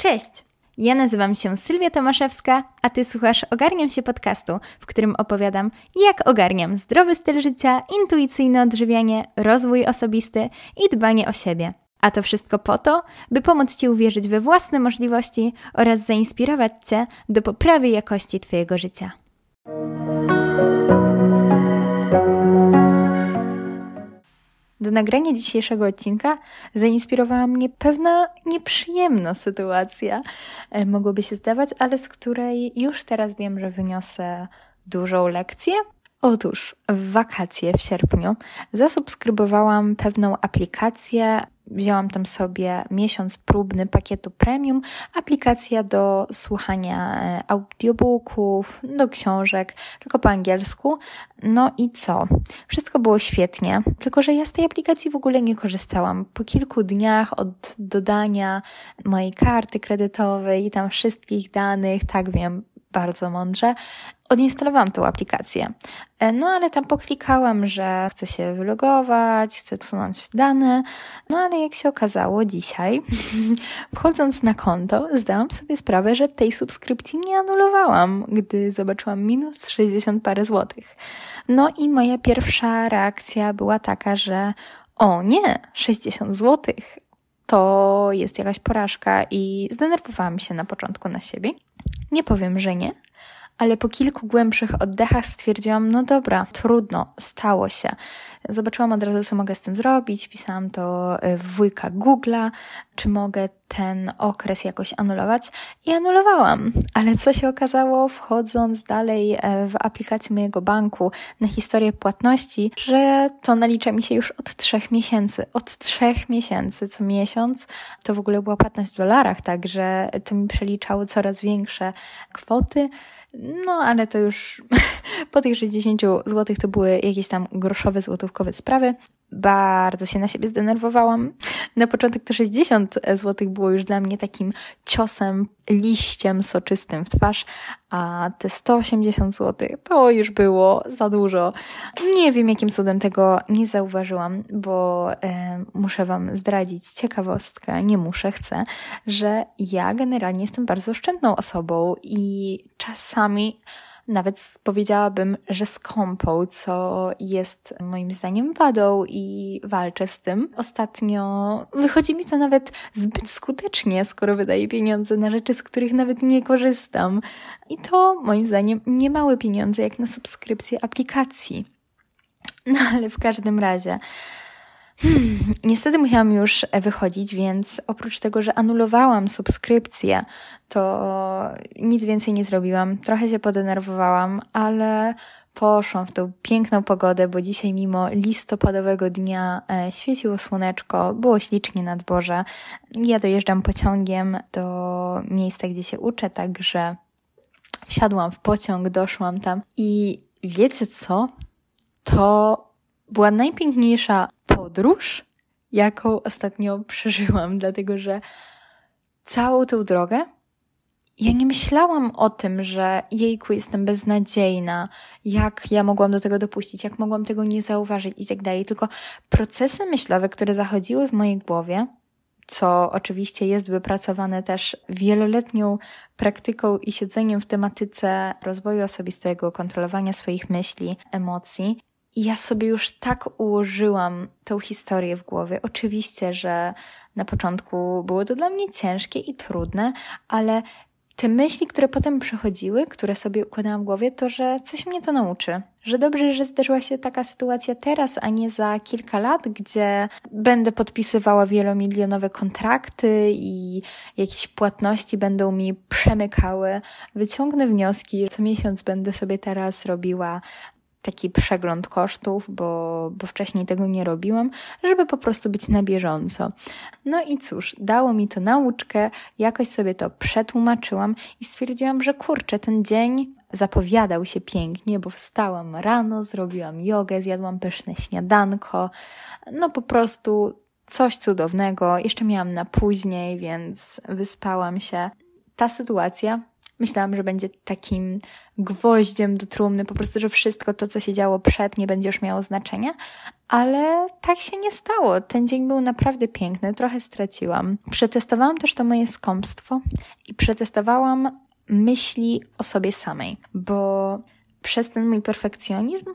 Cześć! Ja nazywam się Sylwia Tomaszewska, a Ty słuchasz Ogarniam się podcastu, w którym opowiadam, jak ogarniam zdrowy styl życia, intuicyjne odżywianie, rozwój osobisty i dbanie o siebie. A to wszystko po to, by pomóc Ci uwierzyć we własne możliwości oraz zainspirować Cię do poprawy jakości Twojego życia. Do nagrania dzisiejszego odcinka zainspirowała mnie pewna nieprzyjemna sytuacja, e, mogłoby się zdawać, ale z której już teraz wiem, że wyniosę dużą lekcję. Otóż w wakacje w sierpniu zasubskrybowałam pewną aplikację wzięłam tam sobie miesiąc próbny pakietu premium, aplikacja do słuchania e, audiobooków, do książek, tylko po angielsku. No i co? Wszystko było świetnie, tylko że ja z tej aplikacji w ogóle nie korzystałam. Po kilku dniach od dodania mojej karty kredytowej i tam wszystkich danych, tak wiem, bardzo mądrze, odinstalowałam tą aplikację. E, no ale tam poklikałam, że chcę się wylogować, chcę usunąć dane. No ale jak się okazało dzisiaj, wchodząc na konto, zdałam sobie sprawę, że tej subskrypcji nie anulowałam, gdy zobaczyłam minus 60 parę złotych. No i moja pierwsza reakcja była taka, że o nie, 60 złotych to jest jakaś porażka i zdenerwowałam się na początku na siebie. Nie powiem, że nie, ale po kilku głębszych oddechach stwierdziłam, no dobra, trudno, stało się. Zobaczyłam od razu, co mogę z tym zrobić. Pisałam to w wujka Google'a, czy mogę ten okres jakoś anulować. I anulowałam. Ale co się okazało, wchodząc dalej e, w aplikację mojego banku na historię płatności, że to nalicza mi się już od trzech miesięcy. Od trzech miesięcy co miesiąc. To w ogóle była płatność w dolarach, także to mi przeliczało coraz większe kwoty. No, ale to już po tych 60 zł to były jakieś tam groszowe, złotówkowe sprawy. Bardzo się na siebie zdenerwowałam. Na początek to 60 zł było już dla mnie takim ciosem, liściem soczystym w twarz, a te 180 zł to już było za dużo. Nie wiem, jakim cudem tego nie zauważyłam, bo e, muszę Wam zdradzić ciekawostkę, nie muszę, chcę, że ja generalnie jestem bardzo oszczędną osobą i czasami nawet powiedziałabym, że skąpą, co jest moim zdaniem wadą i walczę z tym. Ostatnio wychodzi mi to nawet zbyt skutecznie, skoro wydaję pieniądze na rzeczy, z których nawet nie korzystam. I to moim zdaniem nie małe pieniądze jak na subskrypcję aplikacji. No ale w każdym razie Hmm, niestety musiałam już wychodzić, więc oprócz tego, że anulowałam subskrypcję, to nic więcej nie zrobiłam. Trochę się podenerwowałam, ale poszłam w tą piękną pogodę, bo dzisiaj mimo listopadowego dnia e, świeciło słoneczko, było ślicznie na dworze. Ja dojeżdżam pociągiem do miejsca, gdzie się uczę, także wsiadłam w pociąg, doszłam tam i wiecie co? To była najpiękniejsza podróż, jaką ostatnio przeżyłam, dlatego że całą tę drogę ja nie myślałam o tym, że jejku, jestem beznadziejna, jak ja mogłam do tego dopuścić, jak mogłam tego nie zauważyć i tak dalej. Tylko procesy myślowe, które zachodziły w mojej głowie, co oczywiście jest wypracowane też wieloletnią praktyką i siedzeniem w tematyce rozwoju osobistego, kontrolowania swoich myśli, emocji, ja sobie już tak ułożyłam tą historię w głowie. Oczywiście, że na początku było to dla mnie ciężkie i trudne, ale te myśli, które potem przychodziły, które sobie układałam w głowie, to że coś mnie to nauczy. Że dobrze, że zdarzyła się taka sytuacja teraz, a nie za kilka lat, gdzie będę podpisywała wielomilionowe kontrakty i jakieś płatności będą mi przemykały. Wyciągnę wnioski, co miesiąc będę sobie teraz robiła taki przegląd kosztów, bo, bo wcześniej tego nie robiłam, żeby po prostu być na bieżąco. No i cóż, dało mi to nauczkę, jakoś sobie to przetłumaczyłam i stwierdziłam, że kurczę, ten dzień zapowiadał się pięknie, bo wstałam rano, zrobiłam jogę, zjadłam pyszne śniadanko, no po prostu coś cudownego. Jeszcze miałam na później, więc wyspałam się. Ta sytuacja Myślałam, że będzie takim gwoździem do trumny, po prostu, że wszystko to, co się działo przed, nie będzie już miało znaczenia, ale tak się nie stało. Ten dzień był naprawdę piękny, trochę straciłam. Przetestowałam też to moje skąpstwo i przetestowałam myśli o sobie samej, bo przez ten mój perfekcjonizm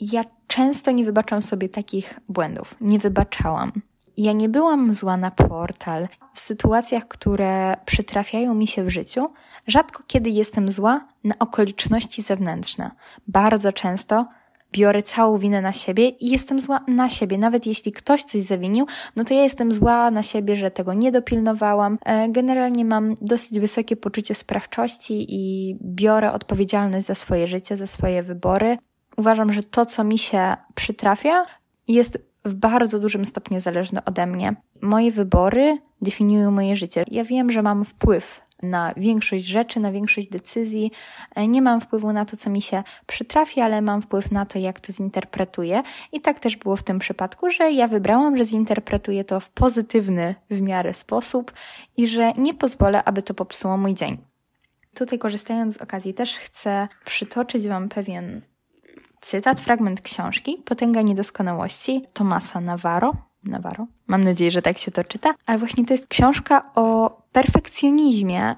ja często nie wybaczam sobie takich błędów. Nie wybaczałam. Ja nie byłam zła na portal. W sytuacjach, które przytrafiają mi się w życiu, rzadko kiedy jestem zła na okoliczności zewnętrzne. Bardzo często biorę całą winę na siebie i jestem zła na siebie. Nawet jeśli ktoś coś zawinił, no to ja jestem zła na siebie, że tego nie dopilnowałam. E, generalnie mam dosyć wysokie poczucie sprawczości i biorę odpowiedzialność za swoje życie, za swoje wybory. Uważam, że to, co mi się przytrafia, jest w bardzo dużym stopniu zależne ode mnie. Moje wybory definiują moje życie. Ja wiem, że mam wpływ na większość rzeczy, na większość decyzji. E, nie mam wpływu na to, co mi się przytrafi, ale mam wpływ na to, jak to zinterpretuję. I tak też było w tym przypadku, że ja wybrałam, że zinterpretuję to w pozytywny w miarę sposób i że nie pozwolę, aby to popsuło mój dzień. Tutaj korzystając z okazji też chcę przytoczyć Wam pewien cytat, fragment książki Potęga Niedoskonałości Tomasa Navarro. Navarro. Mam nadzieję, że tak się to czyta. Ale właśnie to jest książka o perfekcjonizmie,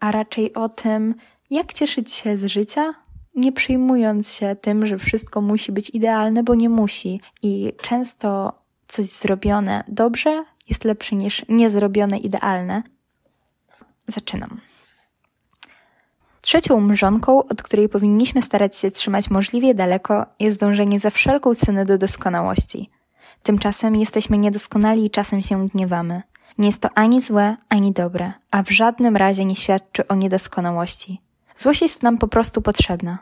a raczej o tym, jak cieszyć się z życia, nie przejmując się tym, że wszystko musi być idealne, bo nie musi. I często coś zrobione dobrze jest lepsze niż niezrobione idealne. Zaczynam. Trzecią mrzonką, od której powinniśmy starać się trzymać możliwie daleko, jest dążenie za wszelką cenę do doskonałości. Tymczasem jesteśmy niedoskonali i czasem się gniewamy. Nie jest to ani złe, ani dobre, a w żadnym razie nie świadczy o niedoskonałości. Złość jest nam po prostu potrzebna.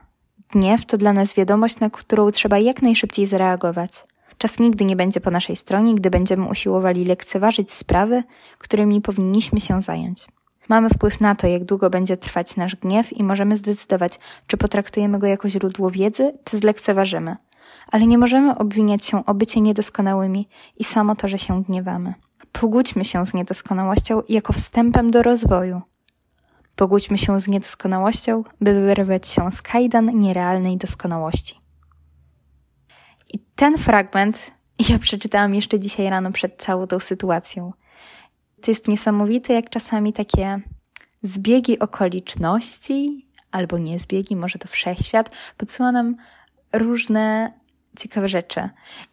Gniew to dla nas wiadomość, na którą trzeba jak najszybciej zareagować. Czas nigdy nie będzie po naszej stronie, gdy będziemy usiłowali lekceważyć sprawy, którymi powinniśmy się zająć. Mamy wpływ na to, jak długo będzie trwać nasz gniew i możemy zdecydować, czy potraktujemy go jako źródło wiedzy, czy zlekceważymy. Ale nie możemy obwiniać się o bycie niedoskonałymi i samo to, że się gniewamy. Pogódźmy się z niedoskonałością jako wstępem do rozwoju. Pogódźmy się z niedoskonałością, by wyrwać się z kajdan nierealnej doskonałości. I ten fragment ja przeczytałam jeszcze dzisiaj rano przed całą tą sytuacją. To jest niesamowite, jak czasami takie zbiegi okoliczności, albo nie zbiegi, może to wszechświat, podsyła nam różne ciekawe rzeczy.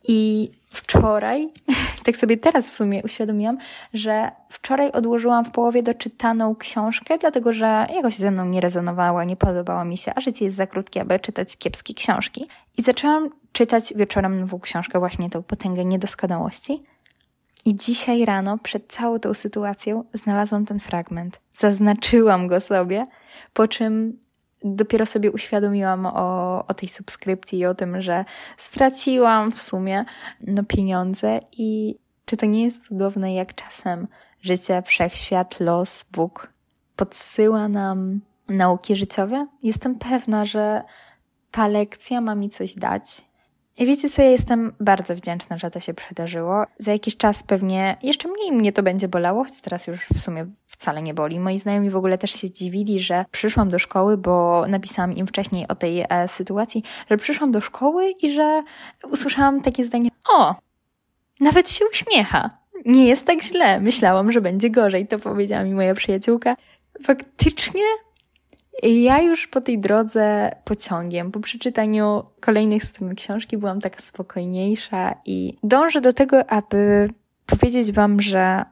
I wczoraj, tak sobie teraz w sumie uświadomiłam, że wczoraj odłożyłam w połowie doczytaną książkę, dlatego że jakoś ze mną nie rezonowała, nie podobała mi się, a życie jest za krótkie, aby czytać kiepskie książki. I zaczęłam czytać wieczorem nową książkę, właśnie tą Potęgę Niedoskonałości. I dzisiaj rano, przed całą tą sytuacją, znalazłam ten fragment. Zaznaczyłam go sobie, po czym dopiero sobie uświadomiłam o, o tej subskrypcji i o tym, że straciłam w sumie no, pieniądze i czy to nie jest cudowne, jak czasem życie, wszechświat, los, Bóg podsyła nam nauki życiowe? Jestem pewna, że ta lekcja ma mi coś dać i wiecie co, ja jestem bardzo wdzięczna, że to się przydarzyło. Za jakiś czas pewnie jeszcze mniej mnie to będzie bolało, choć teraz już w sumie wcale nie boli. Moi znajomi w ogóle też się dziwili, że przyszłam do szkoły, bo napisałam im wcześniej o tej e, sytuacji, że przyszłam do szkoły i że usłyszałam takie zdanie: O, nawet się uśmiecha. Nie jest tak źle. Myślałam, że będzie gorzej, to powiedziała mi moja przyjaciółka. Faktycznie ja już po tej drodze pociągiem, po przeczytaniu kolejnych stron książki byłam taka spokojniejsza i dążę do tego, aby powiedzieć Wam, że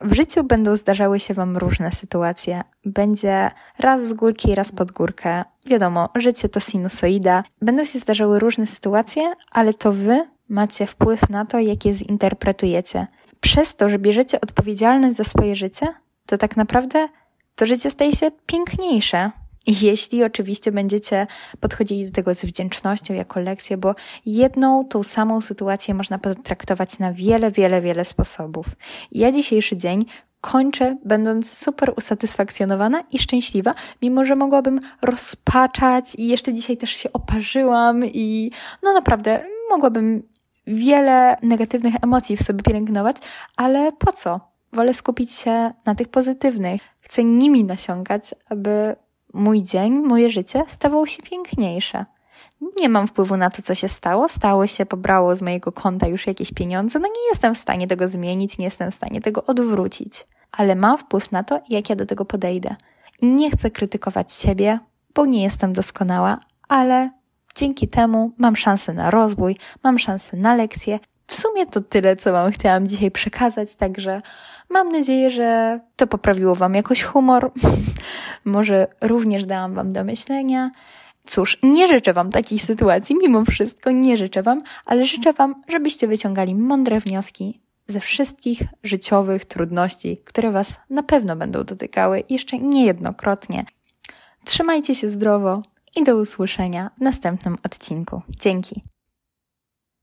w życiu będą zdarzały się Wam różne sytuacje. Będzie raz z górki, raz pod górkę. Wiadomo, życie to sinusoida. Będą się zdarzały różne sytuacje, ale to Wy macie wpływ na to, jak je zinterpretujecie. Przez to, że bierzecie odpowiedzialność za swoje życie, to tak naprawdę to życie staje się piękniejsze, jeśli oczywiście będziecie podchodzili do tego z wdzięcznością jako lekcję, bo jedną tą samą sytuację można potraktować na wiele, wiele, wiele sposobów. Ja dzisiejszy dzień kończę, będąc super usatysfakcjonowana i szczęśliwa, mimo że mogłabym rozpaczać i jeszcze dzisiaj też się oparzyłam i no naprawdę mogłabym wiele negatywnych emocji w sobie pielęgnować, ale po co? Wolę skupić się na tych pozytywnych. Chcę nimi nasiąkać, aby mój dzień, moje życie stawało się piękniejsze. Nie mam wpływu na to, co się stało. Stało się, pobrało z mojego konta już jakieś pieniądze. No nie jestem w stanie tego zmienić, nie jestem w stanie tego odwrócić. Ale mam wpływ na to, jak ja do tego podejdę. I nie chcę krytykować siebie, bo nie jestem doskonała, ale dzięki temu mam szansę na rozwój, mam szansę na lekcje. W sumie to tyle, co Wam chciałam dzisiaj przekazać, także mam nadzieję, że to poprawiło Wam jakoś humor. Może również dałam Wam do myślenia. Cóż, nie życzę Wam takich sytuacji, mimo wszystko nie życzę Wam, ale życzę Wam, żebyście wyciągali mądre wnioski ze wszystkich życiowych trudności, które Was na pewno będą dotykały jeszcze niejednokrotnie. Trzymajcie się zdrowo i do usłyszenia w następnym odcinku. Dzięki.